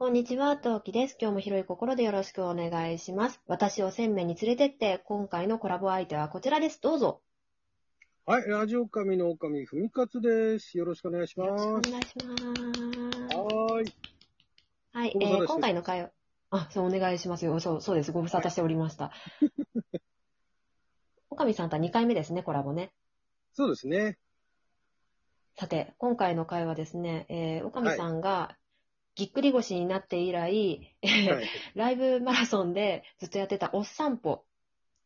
こんにちは、トウキです。今日も広い心でよろしくお願いします。私を鮮明に連れてって、今回のコラボ相手はこちらです。どうぞ。はい、ラジオ神の狼、ふみかつです。よろしくお願いしよろしくおます。願いします。はーい。はい、えー、今回の会話、あ、そう、お願いしますよ。そう、そうです。ご無沙汰しておりました。おかみさんとは2回目ですね、コラボね。そうですね。さて、今回の会はですね、えー、おかみさんが、ぎっくり腰になって以来、えーはい。ライブマラソンでずっとやってたお散歩、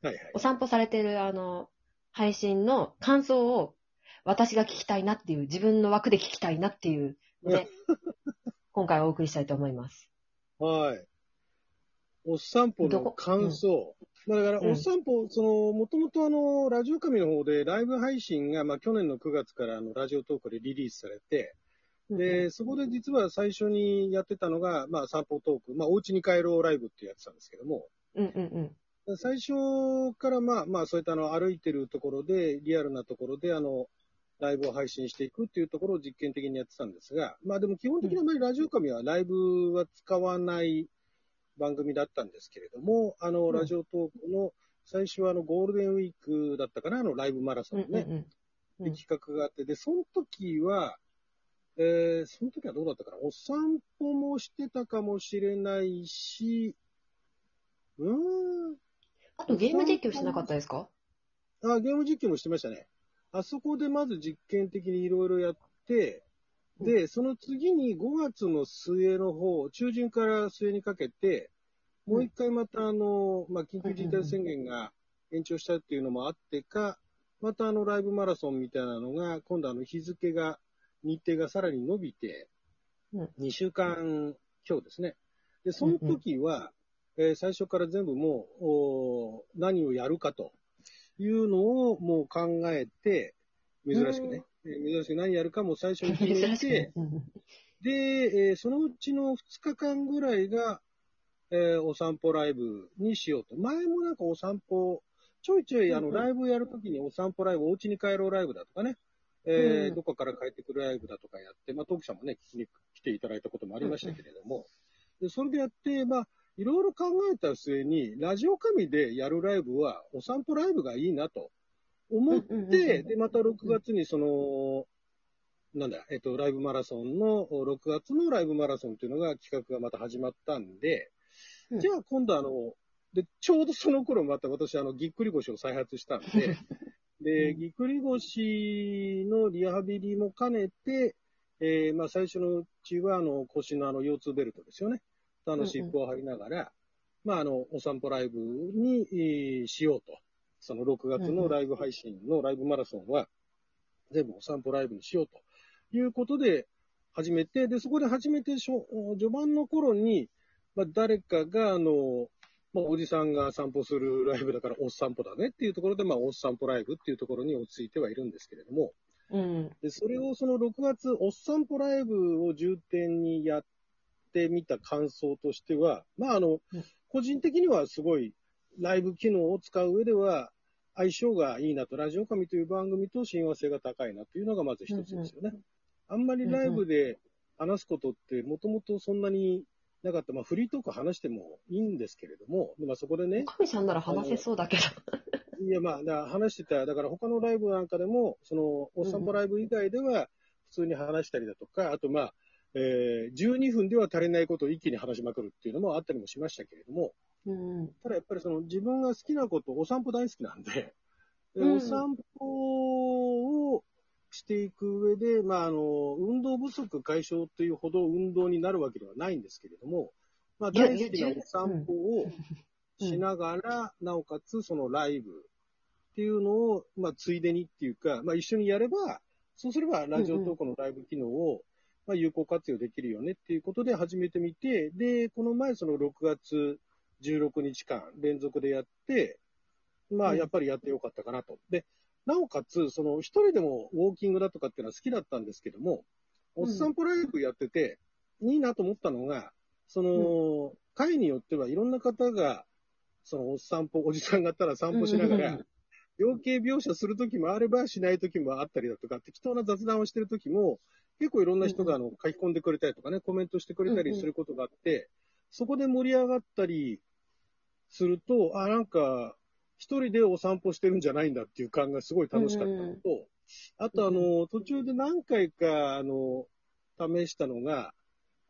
はいはいお。散歩されてるあの、配信の感想を私が聞きたいなっていう、自分の枠で聞きたいなっていうので、今回はお送りしたいと思います。はい。お散歩の感想。だから、うんお散歩、その、もともとあの、ラジオ神の方でライブ配信が、まあ、去年の9月からあの、ラジオトークでリリースされて、で、そこで実は最初にやってたのが、まあ、散歩トーク、まあ、お家に帰ろうライブってやってたんですけども、うんうんうん。最初からまあまあそういったあの歩いてるところで、リアルなところであの、ライブを配信していくっていうところを実験的にやってたんですが、まあでも基本的にあまりラジオ神はライブは使わない番組だったんですけれども、あの、うんラジオトークの最初はあのゴールデンウィークだったかな、あのライブマラソンのね、うんうんうん。うんで企画があって、で、その時は、えー、その時はどうだったかな？お散歩もしてたかもしれないし、うーん、あとゲーム実況してなかったですか？あ、ゲーム実況もしてましたね。あそこでまず実験的にいろいろやって、で、その次に5月の末の方、中旬から末にかけて、もう一回またあの、まあ、緊急事態宣言が延長したっていうのもあってか、またあのライブマラソンみたいなのが、今度あの日付が、日程がさらに伸びてうん、2週間今日ですね。で、その時は、えー最初から全部もう、おー何をやるかというのをもう考えて、珍しくね、えー珍しく何やるかも最初に決めて、うん。で、えーそのうちの2日間ぐらいが、えーお散歩ライブにしようと。前もなんかお散歩、ちょいちょいあの、ライブやるときにお散歩ライブ、お家に帰ろうライブだとかね、えーうん。どこから帰ってくるライブだとかやって、まあ、トークさんもね、聞きに来ていただいたこともありましたけれども、でそれでやって、まあ、いろいろ考えた末に、ラジオ神でやるライブは、お散歩ライブがいいなと思って、で、また6月にその、なんだ、えっと、ライブマラソンの、6月のライブマラソンっていうのが企画がまた始まったんで、うん。じゃあ今度あの、で、ちょうどその頃また私あの、ぎっくり腰を再発したんで、で、うんぎっくり腰のリハビリも兼ねて、えーまあ最初のうちはあの、腰のあの、腰痛ベルトですよね。あの、うんうん湿布を貼りながら、まああの、お散歩ライブに、えーしようと。その6月のライブ配信のライブマラソンは、全部お散歩ライブにしようということで始めて、で、そこで初めてしょ序盤の頃に、まあ、誰かが、あの、まあ、おじさんが散歩するライブだから、おっ散歩だねっていうところで、まあ、おっ散歩ライブっていうところに落ち着いてはいるんですけれども、うん。で、それをその6月、おっ散歩ライブを重点にやってみた感想としては、まあ、あのうん、個人的にはすごい、ライブ機能を使う上では、相性がいいなと、ラジオ神という番組と親和性が高いなというのがまず一つですよね。あんまりライブで話すことって、もともとそんなになかった。まあ、フリートーク話してもいいんですけれども、まあ、そこでねお、かみさんなら話せそうだけど。いや、まあ、だ話してた、だから他のライブなんかでも、その、お散歩ライブ以外では、普通に話したりだとか、あと、まあ、えー、12分では足りないことを一気に話しまくるっていうのもあったりもしましたけれども、うん。ただやっぱりその自分が好きなこと、お散歩大好きなんで、でうんお散歩をしていく上で、まあ、あの、運動不足解消というほど運動になるわけではないんですけれども、まあ、大好きなお散歩をうん。しながら、なおかつそのライブっていうのを、まあ、ついでにっていうか、まあ、一緒にやれば、そうすればラジオトークのライブ機能を、まあ、有効活用できるよねっていうことで始めてみて、で、この前その6月16日間連続でやって、まあ、うん。やっぱりやってよかったかなと。で、なおかつ、その一人でもウォーキングだとかっていうのは好きだったんですけども、おっさんぽライブやってて、いいなと思ったのが、その、会によってはいろんな方が、そのおっさんぽ、おじさん方ら散歩しながらうん。うんうん、病形描写するときもあればしないときもあったりだとか、適当な雑談をしてるときも、結構いろんな人があの書き込んでくれたりとかね、コメントしてくれたりすることがあって、そこで盛り上がったりすると、あ、なんか、一人でお散歩してるんじゃないんだっていう感がすごい楽しかったのと、あとあの、途中で何回か、あの、試したのが、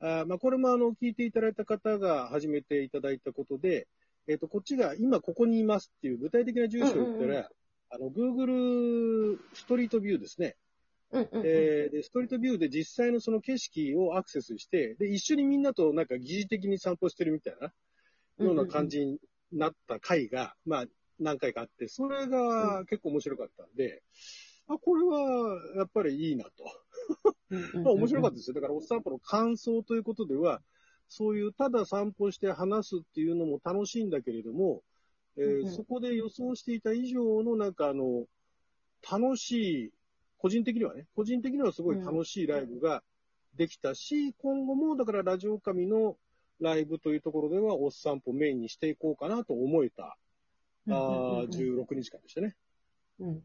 あまあ、これもあの、聞いていただいた方が始めていただいたことで、えっ、と、こっちが今ここにいますっていう具体的な住所を言ったら、あの、Google ストリートビューですね。うんうんうん。えーで、ストリートビューで実際のその景色をアクセスして、で、一緒にみんなとなんか疑似的に散歩してるみたいな、ような感じになった回が、まあ、何回かあって、それが結構面白かったんで、あ、これはやっぱりいいなと。まあ 面白かったですよ。だから、お散歩の感想ということでは、そういうただ散歩して話すっていうのも楽しいんだけれども、えーそこで予想していた以上のなんかあの、楽しい、個人的にはね、個人的にはすごい楽しいライブができたし、今後もだからラジオ神のライブというところでは、おっ散歩メインにしていこうかなと思えた、あーうんうんうんうん16日間でしたね。うん。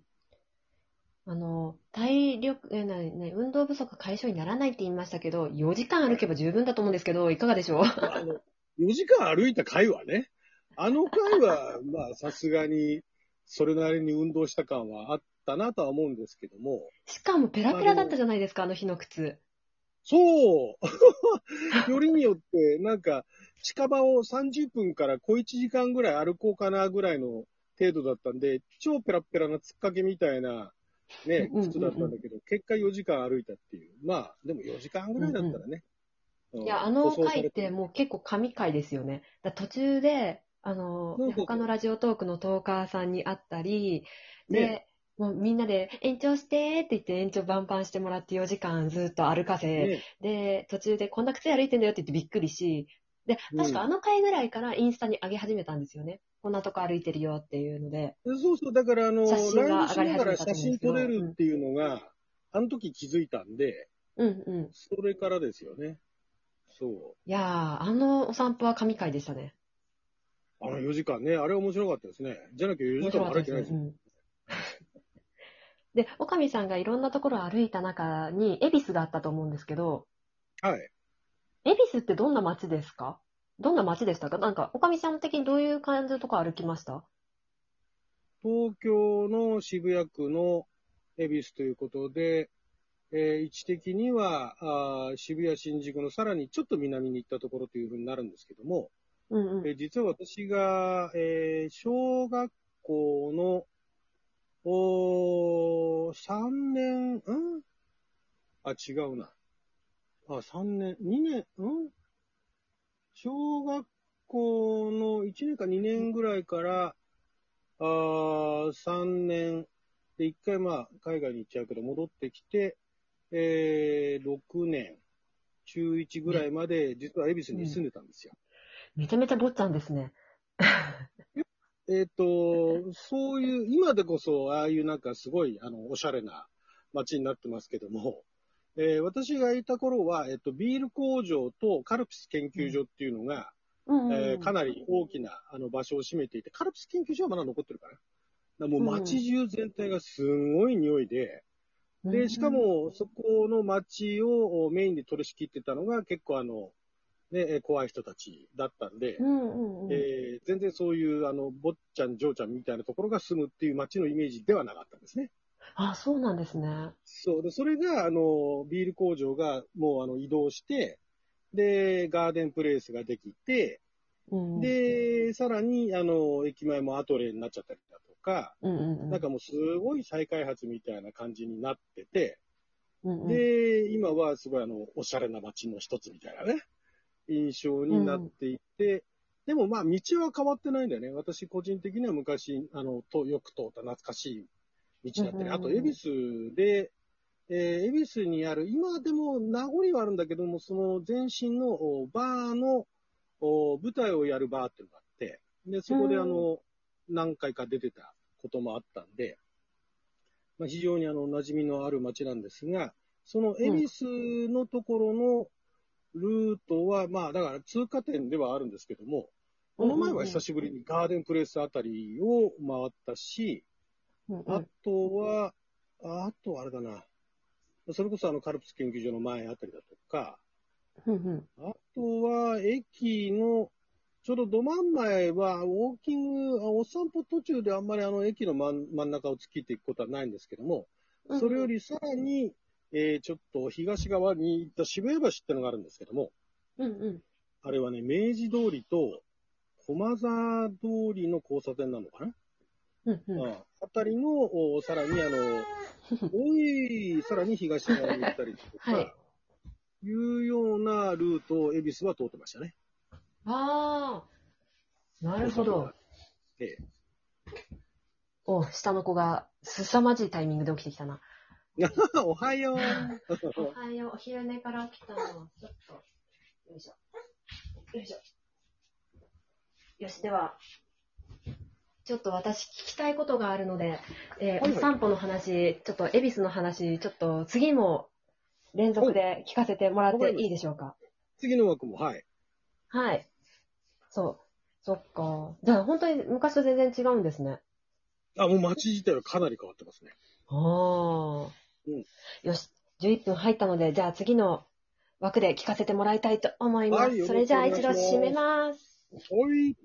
あの、体力、え、な、な、運動不足解消にならないって言いましたけど、4時間歩けば十分だと思うんですけど、いかがでしょう？あの、4時間歩いた回はね、あの回は、まあ、さすがに、それなりに運動した感はあったなとは思うんですけども、しかもペラペラだったじゃないですか、あの日の靴。そう。よりによって、なんか、近場を30分から小1時間ぐらい歩こうかなぐらいの程度だったんで、超ペラペラなつっかけみたいな、ね靴だったんだけど、結果4時間歩いたっていう。まあ、でも4時間ぐらいだったらね。うん。いや、あの回ってもう結構神回ですよね。だ途中で、あの、他のラジオトークのトーカーさんに会ったり、で、ねもうみんなで延長してって言って延長バンバンしてもらって4時間ずっと歩かせ、ねで、途中でこんな靴歩いてんだよって言ってびっくりし、で、確かあの回ぐらいからインスタに上げ始めたんですよね。こんなとこ歩いてるよっていうので。そうそう、だからあの、写真がライブしながら上がり始めたと写真撮れるっていうのが、あの時気づいたんで、うんうん。それからですよね。そう。いやー、あのお散歩は神回でしたね。あの4時間ね、あれ面白かったですね。じゃなきゃ4時間も歩いてないですよ。うんで、おかみさんがいろんなところを歩いた中に、恵比寿があったと思うんですけど、はい。恵比寿ってどんな街ですか？どんな街でしたか？なんか、おかみさん的にどういう感じのとこ歩きました？東京の渋谷区の恵比寿ということで、えー位置的にはあー渋谷新宿のさらにちょっと南に行ったところというふうになるんですけども、うんうん。えー実は私が、えー小学校のおー3年、ん？あ、違うな。あ、3年、2年、ん？小学校の1年か2年ぐらいから、あー3年で、1回まあ、海外に行っちゃうけど、戻ってきて、えー6年、中1ぐらいまで、実は恵比寿に住んでたんですよ。めちゃめちゃ坊ちゃんですね。えっ、と、そういう、今でこそ、ああいうなんかすごい、あの、おしゃれな街になってますけども、えー私がいた頃は、えっ、と、ビール工場とカルピス研究所っていうのが、うん。うんうん。えーかなり大きなあの場所を占めていて、カルピス研究所はまだ残ってるかな。だもう街中全体がすごい匂いで、で、しか、も、そこの街をメインで取り仕切ってたのが結構あの、ね、えー怖い人たちだったんで、うんうんうん。えー全然そういう、あの、坊ちゃん、嬢ちゃんみたいなところが住むっていう街のイメージではなかったんですね。あ、そうなんですね。そう。で、それが、あの、ビール工場がもう、あの、移動して、で、ガーデンプレイスができて、うんうん、で、さらに、あの、駅前もアトレになっちゃったりだとか、うんうんうん、なんかもうすごい再開発みたいな感じになってて、うんうん、で、今はすごいあの、おしゃれな街の一つみたいなね、印象になっていて、でもまあ道は変わってないんだよね。私個人的には昔、あの、とよく通った懐かしい道だったり、うんうんうんあと、恵比寿で、えー恵比寿にある、今でも名残はあるんだけども、その前身のおバーのお舞台をやるバーっていうのがあって、で、そこであの、何回か出てたこともあったんで、まあ、非常にあの、馴染みのある街なんですが、その恵比寿のところのルートは、まあ、だから通過点ではあるんですけども、この前は久しぶりにガーデンプレイスあたりを回ったし、あとは、ああとあれだな、それこそあの、カルプス研究所の前あたりだとか。あとは、駅の、ちょうどど真ん前は、ウォーキング、あお散歩途中であん。まりあの、駅の真ん中を突き切っていくことはないんですけども、それよりさらに、えーちょっと東側に行った渋谷橋ってのがあるんですけども、うんうん。あれはね、明治通りと駒沢通りの交差点なのかな、うんうん。ああたりの、おさらにあの、おい、さらに東側に行ったりとか、はいい、うようなルートを恵比寿は通ってましたね。ああ、なるほど。ええ。お、下の子が凄まじいタイミングで起きてきたな。おはよう。おはよう、お昼寝から起きたの。ちょっと、よいしょ。よいしょ。よし、では、ちょっと私聞きたいことがあるので、えーはいはいお散歩の話、ちょっと恵比寿の話、ちょっと次も連続で聞かせてもらっていいでしょうか？次の枠も、はい。はい。そう。そっか。じゃあ本当に昔と全然違うんですね。あ、もう街自体はかなり変わってますね。ああ。うんよし、11分入ったので、じゃあ次の枠で聞かせてもらいたいと思います。はいそれじゃあ一度締めます。おい。